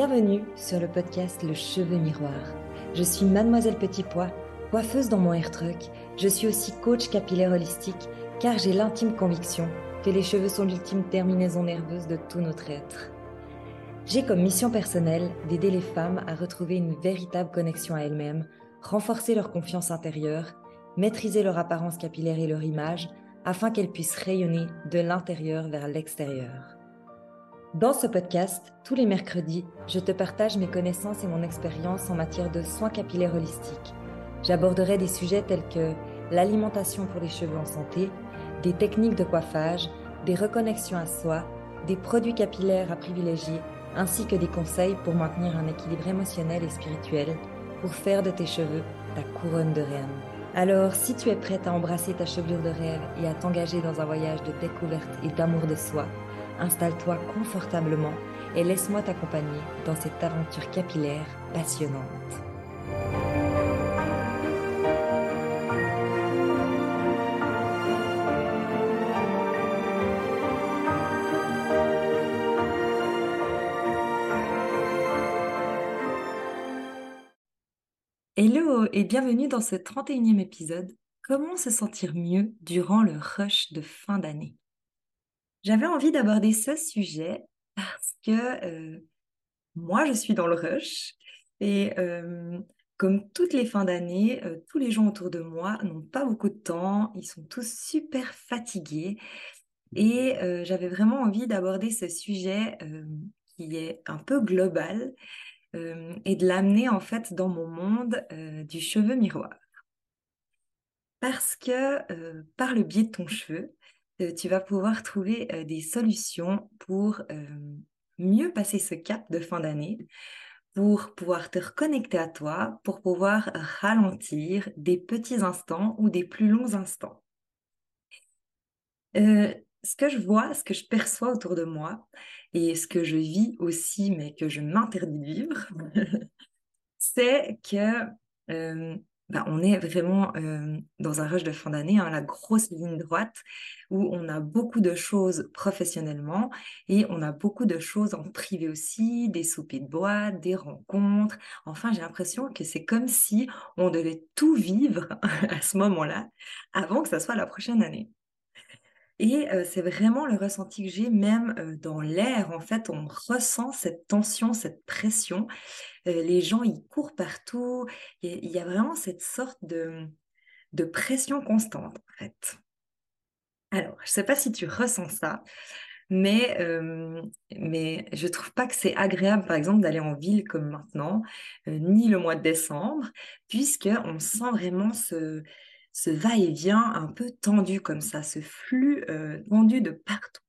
Bienvenue sur le podcast Le Cheveu Miroir. Je suis Mademoiselle Petit Pois, coiffeuse dans mon hair truck. Je suis aussi coach capillaire holistique car j'ai l'intime conviction que les cheveux sont l'ultime terminaison nerveuse de tout notre être. J'ai comme mission personnelle d'aider les femmes à retrouver une véritable connexion à elles-mêmes, renforcer leur confiance intérieure, maîtriser leur apparence capillaire et leur image afin qu'elles puissent rayonner de l'intérieur vers l'extérieur. Dans ce podcast, tous les mercredis, je te partage mes connaissances et mon expérience en matière de soins capillaires holistiques. J'aborderai des sujets tels que l'alimentation pour les cheveux en santé, des techniques de coiffage, des reconnexions à soi, des produits capillaires à privilégier, ainsi que des conseils pour maintenir un équilibre émotionnel et spirituel, pour faire de tes cheveux ta couronne de reine. Alors, si tu es prête à embrasser ta chevelure de rêve et à t'engager dans un voyage de découverte et d'amour de soi, installe-toi confortablement et laisse-moi t'accompagner dans cette aventure capillaire passionnante. Hello et bienvenue dans ce 31e épisode. Comment se sentir mieux durant le rush de fin d'année? J'avais envie d'aborder ce sujet parce que euh, moi, je suis dans le rush et euh, comme toutes les fins d'année, euh, tous les gens autour de moi n'ont pas beaucoup de temps, ils sont tous super fatigués et j'avais vraiment envie d'aborder ce sujet qui est un peu global et de l'amener en fait dans mon monde du cheveu miroir. Parce que par le biais de ton cheveu, tu vas pouvoir trouver euh, des solutions pour euh, mieux passer ce cap de fin d'année, pour pouvoir te reconnecter à toi, pour pouvoir ralentir des petits instants ou des plus longs instants. ce que je vois, ce que je perçois autour de moi et ce que je vis aussi, mais que je m'interdis de vivre, c'est que bah, on est vraiment dans un rush de fin d'année, hein, la grosse ligne droite, où on a beaucoup de choses professionnellement et on a beaucoup de choses en privé aussi, des soupers de boîte, des rencontres. Enfin, j'ai l'impression que c'est comme si on devait tout vivre à ce moment-là avant que ça soit la prochaine année. Et c'est vraiment le ressenti que j'ai, même dans l'air, en fait, on ressent cette tension, cette pression. les gens, ils courent partout. Il y a vraiment cette sorte de, pression constante, en fait. Alors, je ne sais pas si tu ressens ça, mais, mais je ne trouve pas que c'est agréable, par exemple, d'aller en ville comme maintenant, ni le mois de décembre, puisqu'on sent vraiment ce, ce va-et-vient un peu tendu comme ça, ce flux euh, tendu de partout.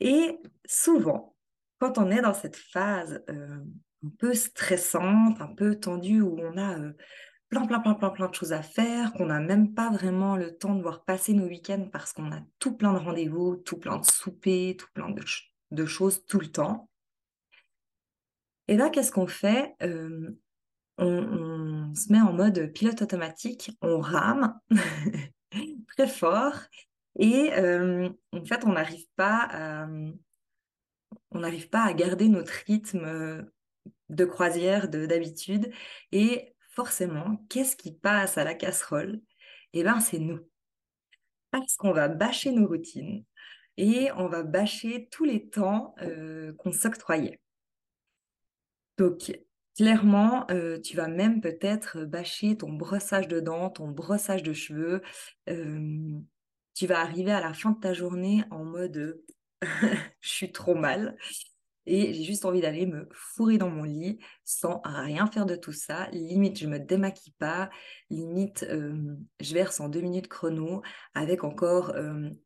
Et souvent, quand on est dans cette phase euh, un peu stressante, un peu tendue, où on a euh, plein, plein, plein, plein, plein de choses à faire, qu'on n'a même pas vraiment le temps de voir passer nos week-ends parce qu'on a tout plein de rendez-vous, tout plein de soupers, tout plein de, choses tout le temps. Et là, qu'est-ce qu'on fait? On, se met en mode pilote automatique, on rame très fort et euh, en fait on n'arrive pas à, on n'arrive pas à garder notre rythme euh, de croisière d'habitude. Et forcément qu'est-ce qui passe à la casserole? Eh bien c'est nous. Parce qu'on va bâcher nos routines et on va bâcher tous les temps euh, qu'on s'octroyait. Donc, Clairement, euh, tu vas même peut-être bâcher ton brossage de dents, ton brossage de cheveux. tu vas arriver à la fin de ta journée en mode je suis trop mal et j'ai juste envie d'aller me fourrer dans mon lit sans rien faire de tout ça. Limite, je me démaquille pas. Limite, je verse en deux minutes chrono avec encore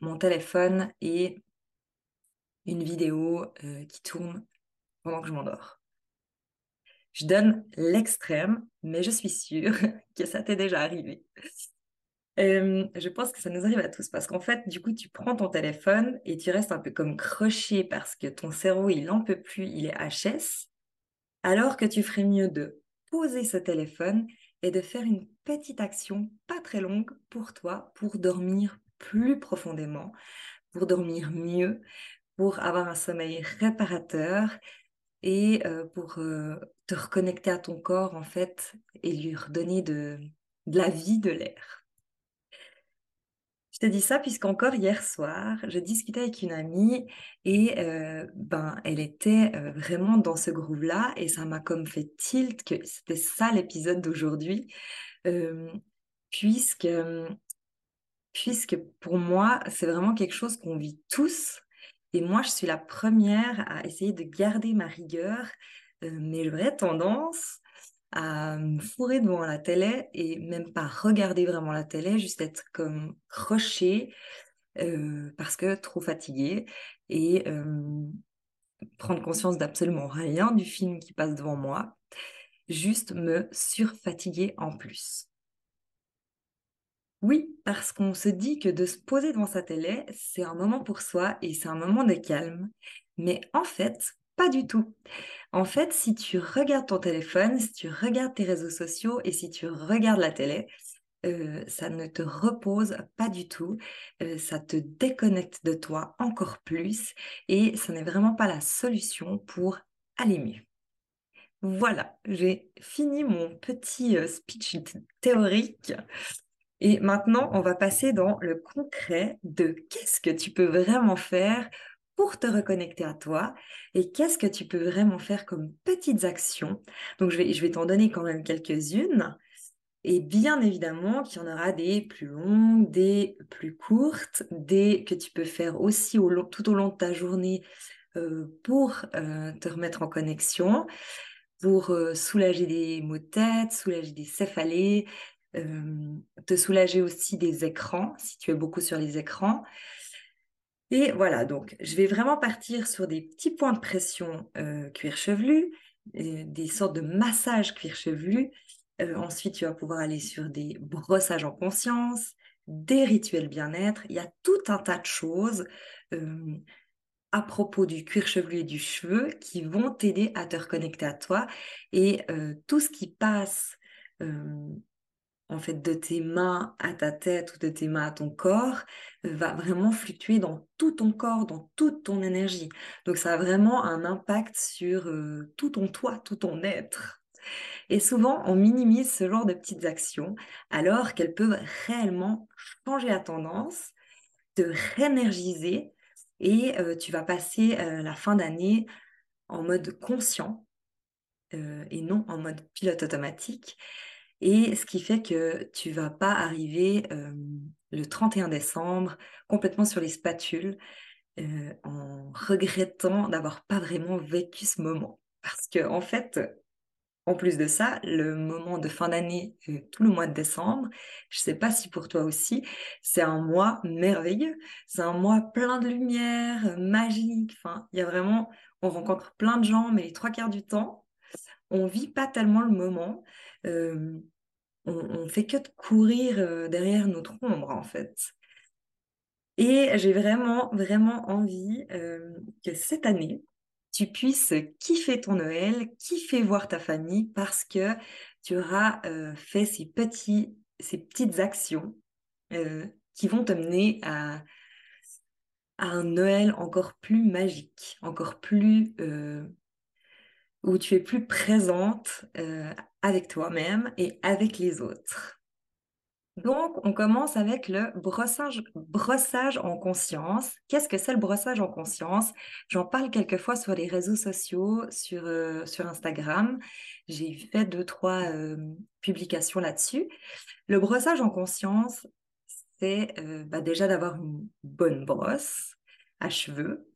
mon téléphone et une vidéo qui tourne pendant que je m'endors. Je donne l'extrême, mais je suis sûre que ça t'est déjà arrivé. je pense que ça nous arrive à tous parce qu'en fait, du coup, tu prends ton téléphone et tu restes un peu comme croché parce que ton cerveau, il n'en peut plus, il est HS, alors que tu ferais mieux de poser ce téléphone et de faire une petite action pas très longue pour toi, pour dormir plus profondément, pour dormir mieux, pour avoir un sommeil réparateur et pour te reconnecter à ton corps en fait et lui redonner de, la vie, de l'air. Je te dis ça puisqu'encore hier soir, je discutais avec une amie et ben, elle était vraiment dans ce groove-là et ça m'a comme fait tilt que c'était ça l'épisode d'aujourd'hui puisque, puisque pour moi, c'est vraiment quelque chose qu'on vit tous et moi, je suis la première à essayer de garder ma rigueur, euh, mais j'aurais tendance à me fourrer devant la télé et même pas regarder vraiment la télé, juste être comme crochée euh, parce que trop fatiguée et euh, prendre conscience d'absolument rien du film qui passe devant moi, juste me surfatiguer en plus. Oui, parce qu'on se dit que de se poser devant sa télé, c'est un moment pour soi et c'est un moment de calme. Mais en fait, pas du tout. En fait, si tu regardes ton téléphone, si tu regardes tes réseaux sociaux et si tu regardes la télé, euh, ça ne te repose pas du tout, euh, ça te déconnecte de toi encore plus et ce n'est vraiment pas la solution pour aller mieux. Voilà, j'ai fini mon petit euh, speech théorique et maintenant, on va passer dans le concret de qu'est-ce que tu peux vraiment faire pour te reconnecter à toi et qu'est-ce que tu peux vraiment faire comme petites actions. Donc, je vais, je vais t'en donner quand même quelques-unes. Et bien évidemment qu'il y en aura des plus longues, des plus courtes, des que tu peux faire aussi au tout au long de ta journée euh, pour euh, te remettre en connexion, pour euh, soulager des maux de tête, soulager des céphalées, te soulager aussi des écrans, si tu es beaucoup sur les écrans. Et voilà, donc je vais vraiment partir sur des petits points de pression cuir chevelu, des sortes de massages cuir chevelu. ensuite, tu vas pouvoir aller sur des brossages en conscience, des rituels bien-être. Il y a tout un tas de choses à propos du cuir chevelu et du cheveu qui vont t'aider à te reconnecter à toi. Et tout ce qui passe en fait de tes mains à ta tête ou de tes mains à ton corps euh, va vraiment fluctuer dans tout ton corps, dans toute ton énergie. Donc ça a vraiment un impact sur euh, tout ton toi, tout ton être. Et souvent, on minimise ce genre de petites actions alors qu'elles peuvent réellement changer la tendance, te réénergiser et euh, tu vas passer la fin d'année en mode conscient et non en mode pilote automatique. Et ce qui fait que tu vas pas arriver le 31 décembre complètement sur les spatules en regrettant d'avoir pas vraiment vécu ce moment. Parce que en fait, en plus de ça, le moment de fin d'année, tout le mois de décembre, je sais pas si pour toi aussi, c'est un mois merveilleux. C'est un mois plein de lumière, magique. Enfin, il y a vraiment, on rencontre plein de gens, mais les trois quarts du temps, on vit pas tellement le moment. On, on, fait que de courir derrière notre ombre en fait. Et j'ai vraiment, vraiment envie que cette année, tu puisses kiffer ton Noël, kiffer voir ta famille parce que tu auras fait ces, petits, ces petites actions qui vont te mener à, à, un Noël encore plus magique, encore plus où tu es plus présente euh, avec toi-même et avec les autres. Donc, on commence avec le brossage, brossage en conscience. Qu'est-ce que c'est le brossage en conscience? J'en parle quelquefois sur les réseaux sociaux, sur, euh, sur Instagram. J'ai fait deux, trois euh, publications là-dessus. Le brossage en conscience, c'est bah, déjà d'avoir une bonne brosse à cheveux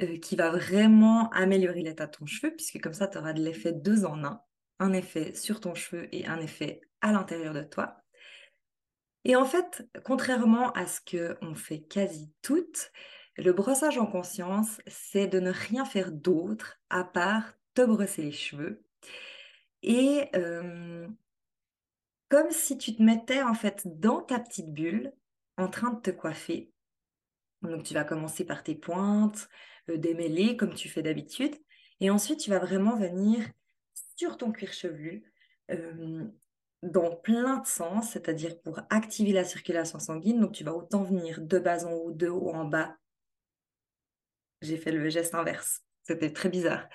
euh, qui va vraiment améliorer l'état de ton cheveu, puisque comme ça, tu auras de l'effet deux en un. Un effet sur ton cheveu et un effet à l'intérieur de toi. Et en fait, contrairement à ce qu'on fait quasi toutes, le brossage en conscience, c'est de ne rien faire d'autre à part te brosser les cheveux. Et euh, comme si tu te mettais en fait dans ta petite bulle en train de te coiffer. Donc tu vas commencer par tes pointes, euh, démêler comme tu fais d'habitude. Et ensuite, tu vas vraiment venir sur ton cuir chevelu euh, dans plein de sens, c'est-à-dire pour activer la circulation sanguine. Donc, tu vas autant venir de bas en haut, de haut en bas. J'ai fait le geste inverse. C'était très bizarre.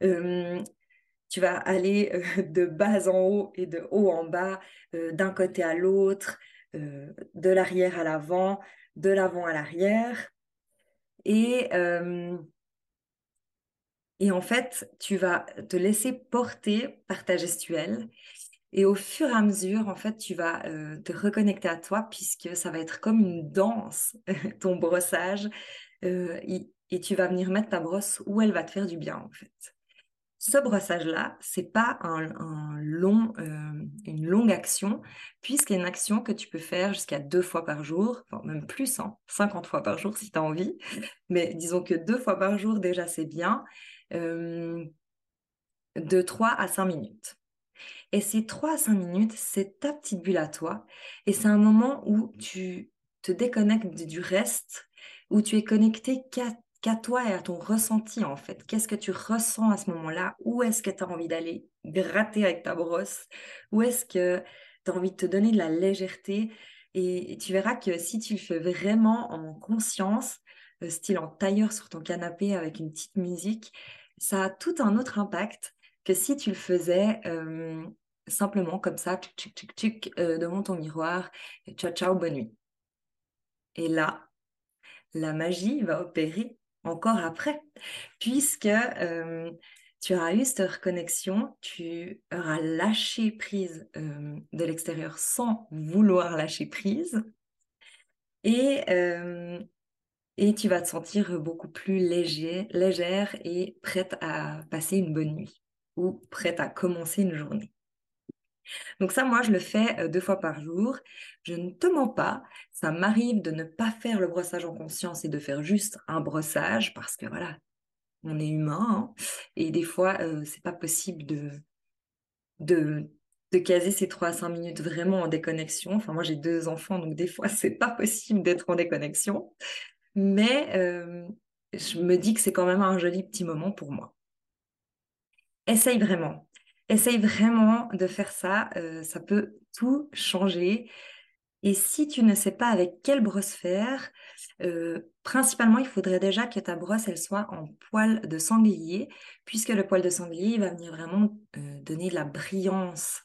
tu vas aller de bas en haut et de haut en bas, d'un côté à l'autre, de l'arrière à l'avant, de l'avant à l'arrière. Et, et en fait, tu vas te laisser porter par ta gestuelle. Et au fur et à mesure, en fait, tu vas te reconnecter à toi puisque ça va être comme une danse, ton brossage. et, et tu vas venir mettre ta brosse où elle va te faire du bien, en fait ce brossage-là, c'est pas un, long, euh, une longue action, puisqu'il y a une action que tu peux faire jusqu'à deux fois par jour, même plus, 50 hein, fois par jour si tu as envie, mais disons que deux fois par jour, déjà c'est bien, euh, de 3 à 5 minutes. Et ces 3 à 5 minutes, c'est ta petite bulle à toi, et c'est un moment où tu te déconnectes du reste, où tu es connecté qu'à qu'à toi et à ton ressenti en fait. Qu'est-ce que tu ressens à ce moment-là? Où est-ce que tu as envie d'aller gratter avec ta brosse? Où est-ce que tu as envie de te donner de la légèreté? Et, tu verras que si tu le fais vraiment en conscience, euh, style en tailleur sur ton canapé avec une petite musique, ça a tout un autre impact que si tu le faisais euh, simplement comme ça, tchic, tchic, tchic, euh, devant ton miroir, ciao, ciao, bonne nuit. Et là, la magie va opérer encore après, puisque euh, tu auras eu cette reconnexion, tu auras lâché prise euh, de l'extérieur sans vouloir lâcher prise, et, euh, et tu vas te sentir beaucoup plus léger, légère et prête à passer une bonne nuit ou prête à commencer une journée. Donc ça, moi, je le fais euh, deux fois par jour. Je ne te mens pas. Ça m'arrive de ne pas faire le brossage en conscience et de faire juste un brossage parce que voilà, on est humain. Hein. et des fois, euh, c'est pas possible de, de, caser ces 3 à 5 minutes vraiment en déconnexion. Enfin, moi, j'ai deux enfants, donc des fois, c'est pas possible d'être en déconnexion. Mais euh, je me dis que c'est quand même un joli petit moment pour moi. Essaye vraiment. Essaye vraiment de faire ça, euh, ça peut tout changer. Et si tu ne sais pas avec quelle brosse faire, euh, principalement, il faudrait déjà que ta brosse, elle soit en poil de sanglier, puisque le poil de sanglier va venir vraiment euh, donner de la brillance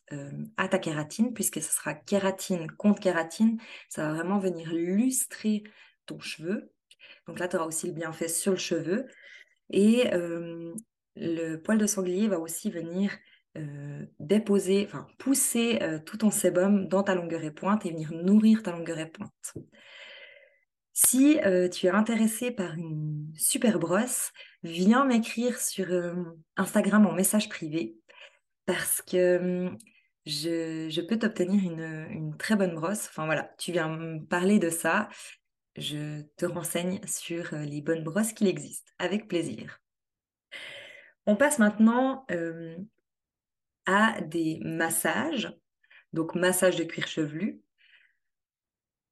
à ta kératine, puisque ce sera kératine contre kératine. Ça va vraiment venir lustrer ton cheveu. Donc là, tu auras aussi le bienfait sur le cheveu. Et le poil de sanglier va aussi venir euh, déposer, enfin pousser euh, tout ton sébum dans ta longueur et pointe et venir nourrir ta longueur et pointe. Si euh, tu es intéressé par une super brosse, viens m'écrire sur Instagram en message privé parce que je, je, peux t'obtenir une, une, très bonne brosse. Enfin voilà, tu viens me parler de ça. Je te renseigne sur les bonnes brosses qu'il existe, avec plaisir. On passe maintenant à des massages, donc massage de cuir chevelu.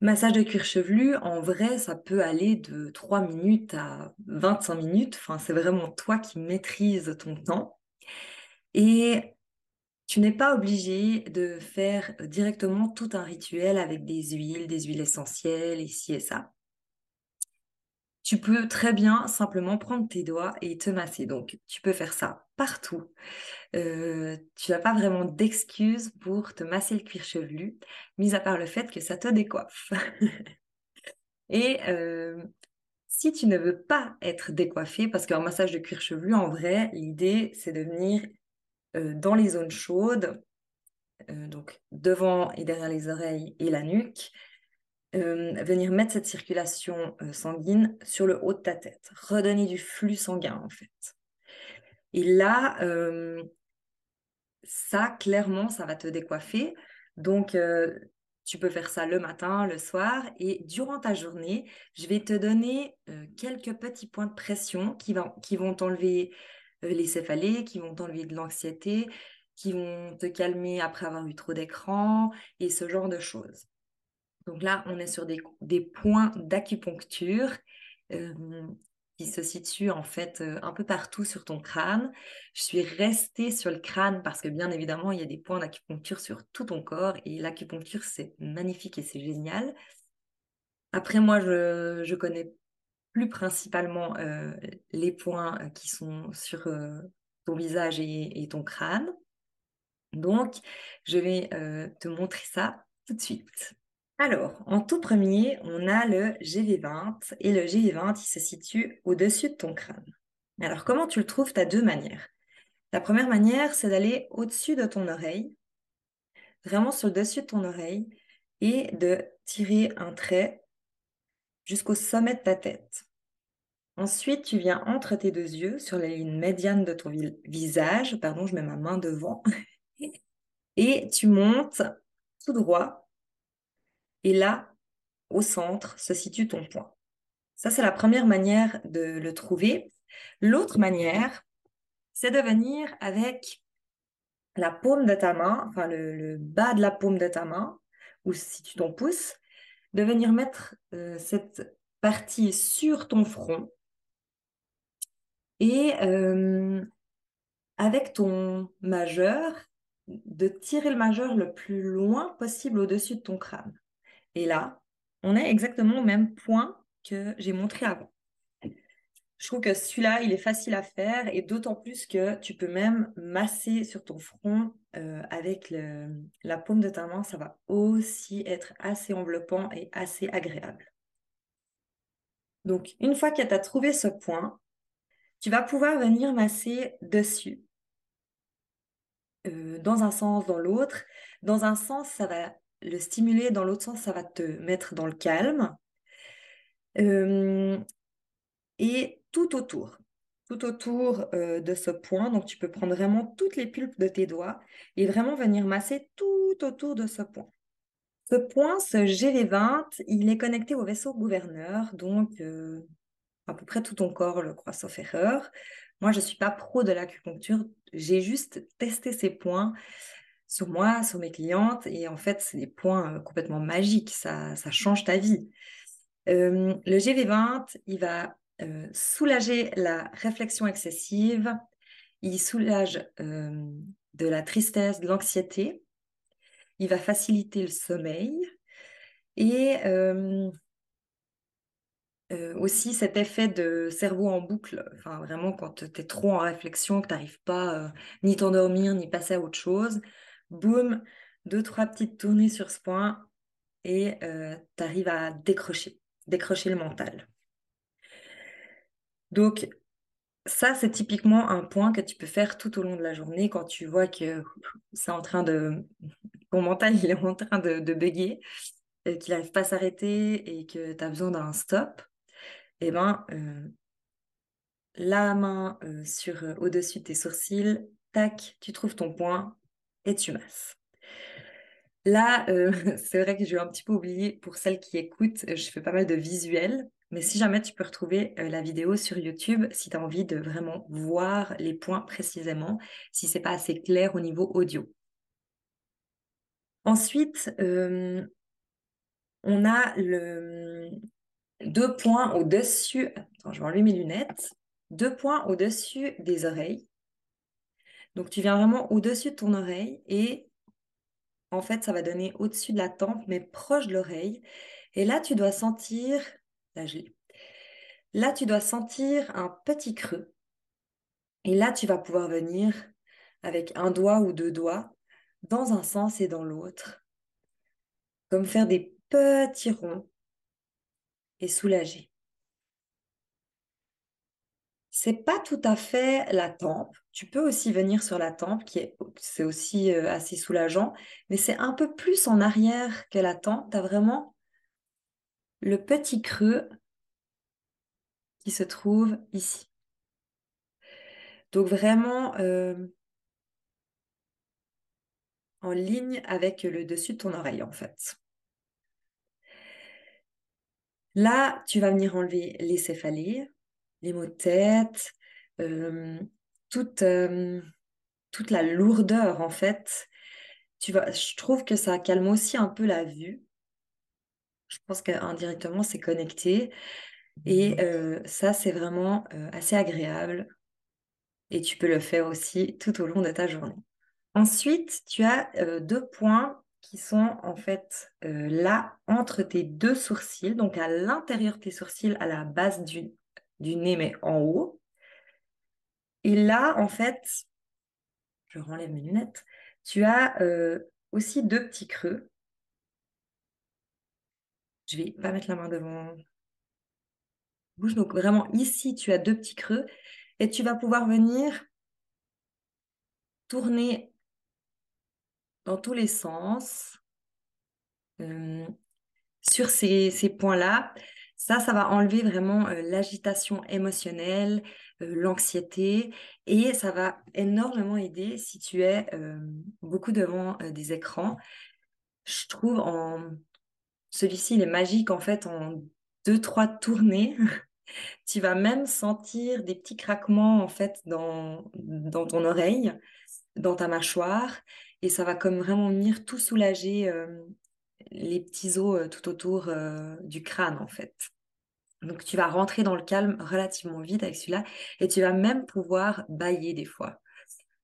Massage de cuir chevelu, en vrai, ça peut aller de 3 minutes à 25 minutes. Enfin, c'est vraiment toi qui maîtrises ton temps. Et tu n'es pas obligé de faire directement tout un rituel avec des huiles, des huiles essentielles, ici et ça. Tu peux très bien simplement prendre tes doigts et te masser. Donc, tu peux faire ça partout. Euh, tu n'as pas vraiment d'excuses pour te masser le cuir chevelu, mis à part le fait que ça te décoiffe. et euh, si tu ne veux pas être décoiffé, parce qu'un massage de cuir chevelu, en vrai, l'idée, c'est de venir euh, dans les zones chaudes, donc devant et derrière les oreilles et la nuque, venir mettre cette circulation sanguine sur le haut de ta tête, redonner du flux sanguin en fait. Et là, ça, clairement, ça va te décoiffer. Donc, euh, tu peux faire ça le matin, le soir. Et durant ta journée, je vais te donner euh, quelques petits points de pression qui, qui vont t'enlever euh, les céphalées, qui vont t'enlever de l'anxiété, qui vont te calmer après avoir eu trop d'écran et ce genre de choses. Donc là, on est sur des points d'acupuncture se situe en fait euh, un peu partout sur ton crâne. Je suis restée sur le crâne parce que bien évidemment, il y a des points d'acupuncture sur tout ton corps et l'acupuncture, c'est magnifique et c'est génial. Après, moi, je, je connais plus principalement euh, les points euh, qui sont sur ton visage et, ton crâne. Donc, je vais te montrer ça tout de suite. Alors, en tout premier, on a le GV20 et le GV20, il se situe au-dessus de ton crâne. Alors, comment tu le trouves Tu as deux manières? La première manière, c'est d'aller au-dessus de ton oreille, vraiment sur le dessus de ton oreille, et de tirer un trait jusqu'au sommet de ta tête. Ensuite, tu viens entre tes deux yeux, sur la ligne médiane de ton visage, pardon, je mets ma main devant, et tu montes tout droit et là, au centre, se situe ton point. Ça, c'est la première manière de le trouver. L'autre manière, c'est de venir avec la paume de ta main, enfin le, bas de la paume de ta main, ou si tu ton pouce, de venir mettre euh, cette partie sur ton front et euh, avec ton majeur, de tirer le majeur le plus loin possible au-dessus de ton crâne. Et là, on est exactement au même point que j'ai montré avant. Je trouve que celui-là, il est facile à faire et d'autant plus que tu peux même masser sur ton front euh, avec la paume de ta main. Ça va aussi être assez enveloppant et assez agréable. Donc, une fois que tu as trouvé ce point, tu vas pouvoir venir masser dessus. Euh, dans un sens, dans l'autre. Dans un sens, ça va le stimuler, dans l'autre sens, ça va te mettre dans le calme. Euh, et tout autour, tout autour euh, de ce point, donc tu peux prendre vraiment toutes les pulpes de tes doigts et vraiment venir masser tout autour de ce point. Ce point, ce GV20, il est connecté au vaisseau gouverneur, donc euh, à peu près tout ton corps, je crois, sauf erreur. Moi, je ne suis pas pro de l'acupuncture, j'ai juste testé ces points sur moi, sur mes clientes. Et en fait, c'est des points complètement magiques. Ça, ça change ta vie. Le GV20, il va soulager la réflexion excessive. Il soulage de la tristesse, de l'anxiété. Il va faciliter le sommeil. Et aussi cet effet de cerveau en boucle, enfin vraiment quand tu es trop en réflexion, que tu n'arrives pas ni t'endormir, ni passer à autre chose, boum, deux, trois petites tournées sur ce point et euh, tu arrives à décrocher, décrocher le mental. Donc, ça, c'est typiquement un point que tu peux faire tout au long de la journée quand tu vois que c'est en train de. Ton mental, il est en train de, de qu'il n'arrive pas à s'arrêter et que tu as besoin d'un stop. Eh bien, euh, la main euh, sur au-dessus de tes sourcils, tac, tu trouves ton point, tu masses. Là, euh, c'est vrai que j'ai un petit peu oublié pour celles qui écoutent, je fais pas mal de visuels, mais si jamais tu peux retrouver euh, la vidéo sur YouTube, si tu as envie de vraiment voir les points précisément, si c'est pas assez clair au niveau audio. Ensuite, euh, on a le deux points au-dessus. Attends, je vais enlever mes lunettes. Deux points au-dessus des oreilles. Donc, tu viens vraiment au-dessus de ton oreille et en fait, ça va donner au-dessus de la tempe, mais proche de l'oreille. Et là, tu dois sentir, là, tu dois sentir un petit creux. Et là, tu vas pouvoir venir avec un doigt ou deux doigts dans un sens et dans l'autre, comme faire des petits ronds et soulager c'est pas tout à fait la tempe. Tu peux aussi venir sur la tempe, qui est c'est aussi euh, assez soulageant, mais c'est un peu plus en arrière que la tempe. Tu as vraiment le petit creux qui se trouve ici. Donc vraiment euh, en ligne avec le dessus de ton oreille en fait. Là, tu vas venir enlever les céphalées les maux de tête, euh, toute, euh, toute la lourdeur en fait. Tu vois, je trouve que ça calme aussi un peu la vue. Je pense qu'indirectement, c'est connecté. Et mmh. euh, ça, c'est vraiment assez agréable. Et tu peux le faire aussi tout au long de ta journée. Ensuite, tu as deux points qui sont en fait là entre tes deux sourcils, donc à l'intérieur de tes sourcils, à la base du, du nez, mais en haut. Et là, en fait, je renlève mes lunettes, tu as euh, aussi deux petits creux. Je vais pas mettre la main devant bouche. Donc vraiment ici, tu as deux petits creux et tu vas pouvoir venir tourner dans tous les sens euh, sur ces, ces points-là. Ça, ça va enlever vraiment l'agitation émotionnelle, l'anxiété, et ça va énormément aider si tu es beaucoup devant des écrans. Je trouve en celui-ci, il est magique en fait en deux, trois tournées. tu vas même sentir des petits craquements en fait dans, dans ton oreille, dans ta mâchoire, et ça va comme vraiment venir tout soulager les petits os euh, tout autour euh, du crâne en fait. Donc tu vas rentrer dans le calme relativement vite avec celui-là et tu vas même pouvoir bailler des fois.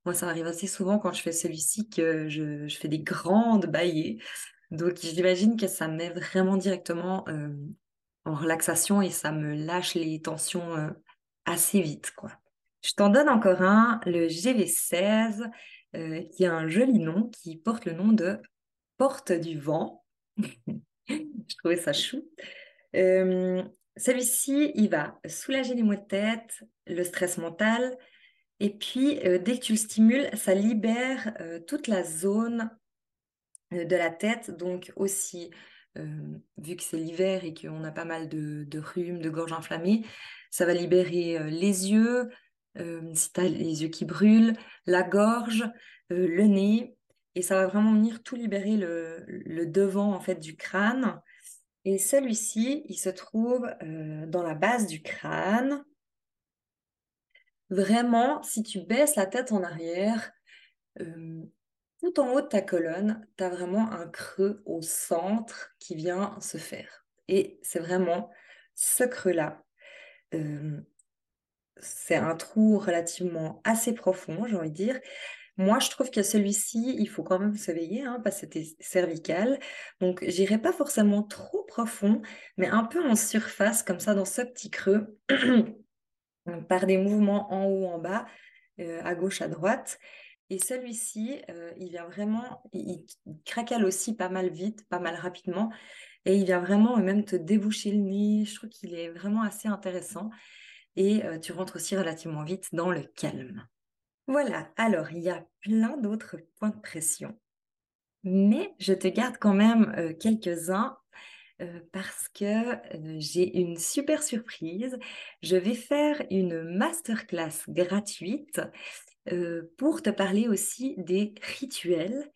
Moi, ça arrive assez souvent quand je fais celui-ci que je, je, fais des grandes baillées. Donc j'imagine que ça me met vraiment directement en relaxation et ça me lâche les tensions euh, assez vite, quoi. Je t'en donne encore un, le GV16, euh, qui a un joli nom, qui porte le nom de Porte du vent. Je trouvais ça chou. Euh, celui-ci, il va soulager les maux de tête, le stress mental, et puis dès que tu le stimules, ça libère toute la zone de la tête, donc aussi euh, vu que c'est l'hiver et qu'on a pas mal de, rhumes, de gorge inflammée, ça va libérer euh, les yeux, euh, si tu as les yeux qui brûlent, la gorge, le nez, et ça va vraiment venir tout libérer le, devant en fait du crâne. Et celui-ci, il se trouve dans la base du crâne. Vraiment, si tu baisses la tête en arrière, tout en haut de ta colonne, tu as vraiment un creux au centre qui vient se faire. Et c'est vraiment ce creux-là. Euh, c'est un trou relativement assez profond, j'ai envie de dire. Moi, je trouve que celui-ci, il faut quand même se veiller, hein, parce que c'était cervical. Donc, j'irai pas forcément trop profond, mais un peu en surface, comme ça, dans ce petit creux, par des mouvements en haut, en bas, euh, à gauche, à droite. Et celui-ci, euh, il vient vraiment, il, craquelle aussi pas mal vite, pas mal rapidement. Et il vient vraiment même te déboucher le nez. Je trouve qu'il est vraiment assez intéressant. Et euh, tu rentres aussi relativement vite dans le calme. Voilà, alors il y a plein d'autres points de pression. Mais je te garde quand même euh, quelques-uns parce que j'ai une super surprise. Je vais faire une masterclass gratuite euh, pour te parler aussi des rituels,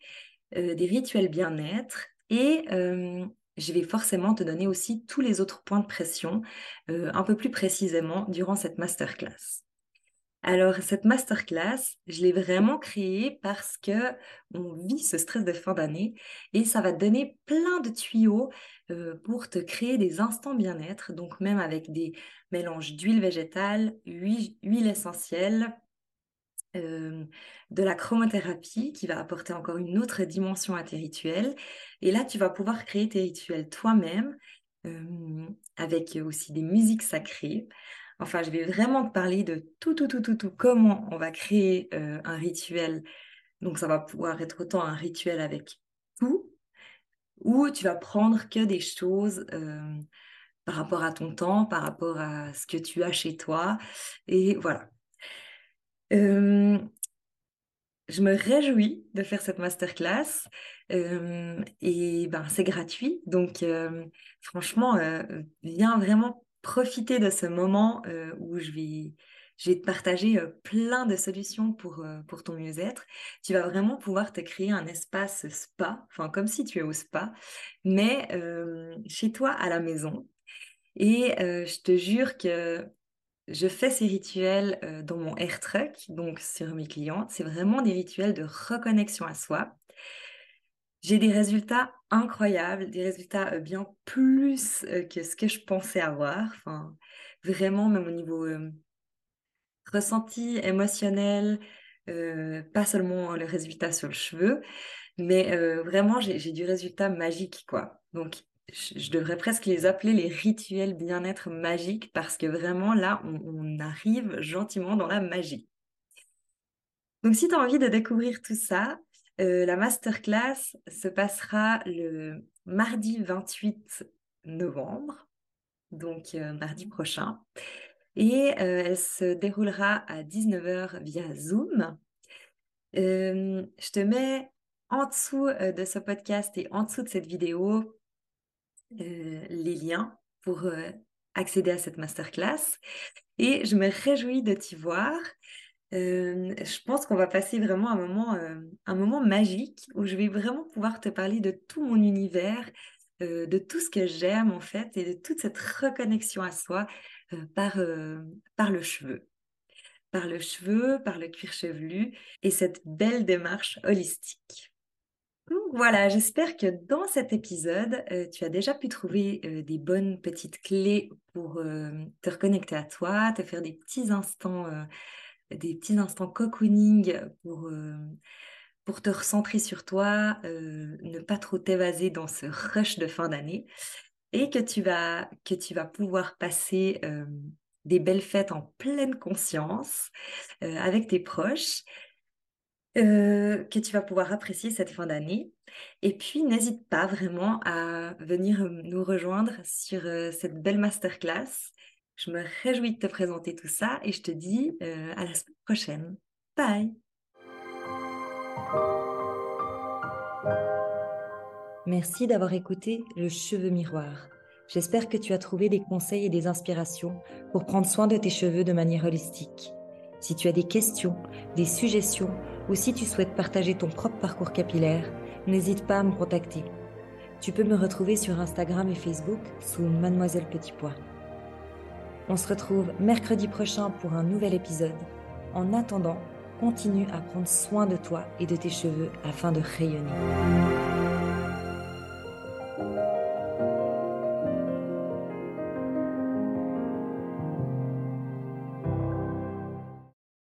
euh, des rituels bien-être et euh, je vais forcément te donner aussi tous les autres points de pression un peu plus précisément durant cette masterclass. Alors, cette masterclass, je l'ai vraiment créée parce que on vit ce stress de fin d'année et ça va te donner plein de tuyaux pour te créer des instants bien-être, donc même avec des mélanges d'huile végétale, huile, essentielle, de la chromothérapie qui va apporter encore une autre dimension à tes rituels. Et là, tu vas pouvoir créer tes rituels toi-même avec aussi des musiques sacrées. Enfin, je vais vraiment te parler de tout, tout, tout, tout, tout, comment on va créer euh, un rituel. Donc, ça va pouvoir être autant un rituel avec tout, ou tu vas prendre que des choses par rapport à ton temps, par rapport à ce que tu as chez toi. Et voilà, euh, je me réjouis de faire cette masterclass euh, et ben, c'est gratuit. Donc, euh, franchement, viens vraiment profiter de ce moment où je vais, te partager plein de solutions pour, pour ton mieux-être. Tu vas vraiment pouvoir te créer un espace spa, enfin comme si tu es au spa, mais chez toi à la maison. Et je te jure que je fais ces rituels euh, dans mon air truck, donc sur mes clients. C'est vraiment des rituels de reconnexion à soi. J'ai des résultats incroyables, des résultats bien plus que ce que je pensais avoir. Enfin, vraiment, même au niveau ressenti émotionnel, pas seulement le résultat sur le cheveu, mais vraiment, j'ai du résultat magique, quoi. Donc, je devrais presque les appeler les rituels bien-être magiques parce que vraiment là, on, arrive gentiment dans la magie. Donc, si tu as envie de découvrir tout ça, euh, la masterclass se passera le mardi 28 novembre, donc euh, mardi prochain. Et euh, elle se déroulera à 19h via Zoom. je te mets en dessous de ce podcast et en dessous de cette vidéo les liens pour accéder à cette masterclass. Et je me réjouis de t'y voir. Je pense qu'on va passer vraiment un moment, un moment magique où je vais vraiment pouvoir te parler de tout mon univers, de tout ce que j'aime en fait et de toute cette reconnexion à soi par, par le cheveu. Par le cheveu, par le cuir chevelu et cette belle démarche holistique. Donc voilà, j'espère que dans cet épisode, tu as déjà pu trouver des bonnes petites clés pour te reconnecter à toi, te faire des petits instants des petits instants cocooning pour, euh, pour te recentrer sur toi, euh, ne pas trop t'évaser dans ce rush de fin d'année et que tu vas, que tu vas pouvoir passer euh, des belles fêtes en pleine conscience avec tes proches. que tu vas pouvoir apprécier cette fin d'année. Et puis, n'hésite pas vraiment à venir nous rejoindre sur cette belle masterclass je me réjouis de te présenter tout ça et je te dis euh, à la semaine prochaine. Bye Merci d'avoir écouté Le Cheveu Miroir. J'espère que tu as trouvé des conseils et des inspirations pour prendre soin de tes cheveux de manière holistique. Si tu as des questions, des suggestions ou si tu souhaites partager ton propre parcours capillaire, n'hésite pas à me contacter. Tu peux me retrouver sur Instagram et Facebook sous Mademoiselle Petit Pois. On se retrouve mercredi prochain pour un nouvel épisode. En attendant, continue à prendre soin de toi et de tes cheveux afin de rayonner.